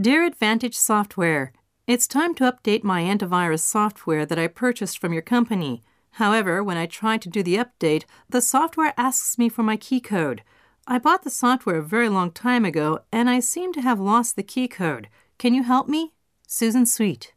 Dear Advantage Software, it's time to update my antivirus software that I purchased from your company. However, when I try to do the update, the software asks me for my key code. I bought the software a very long time ago and I seem to have lost the key code. Can you help me? Susan Sweet.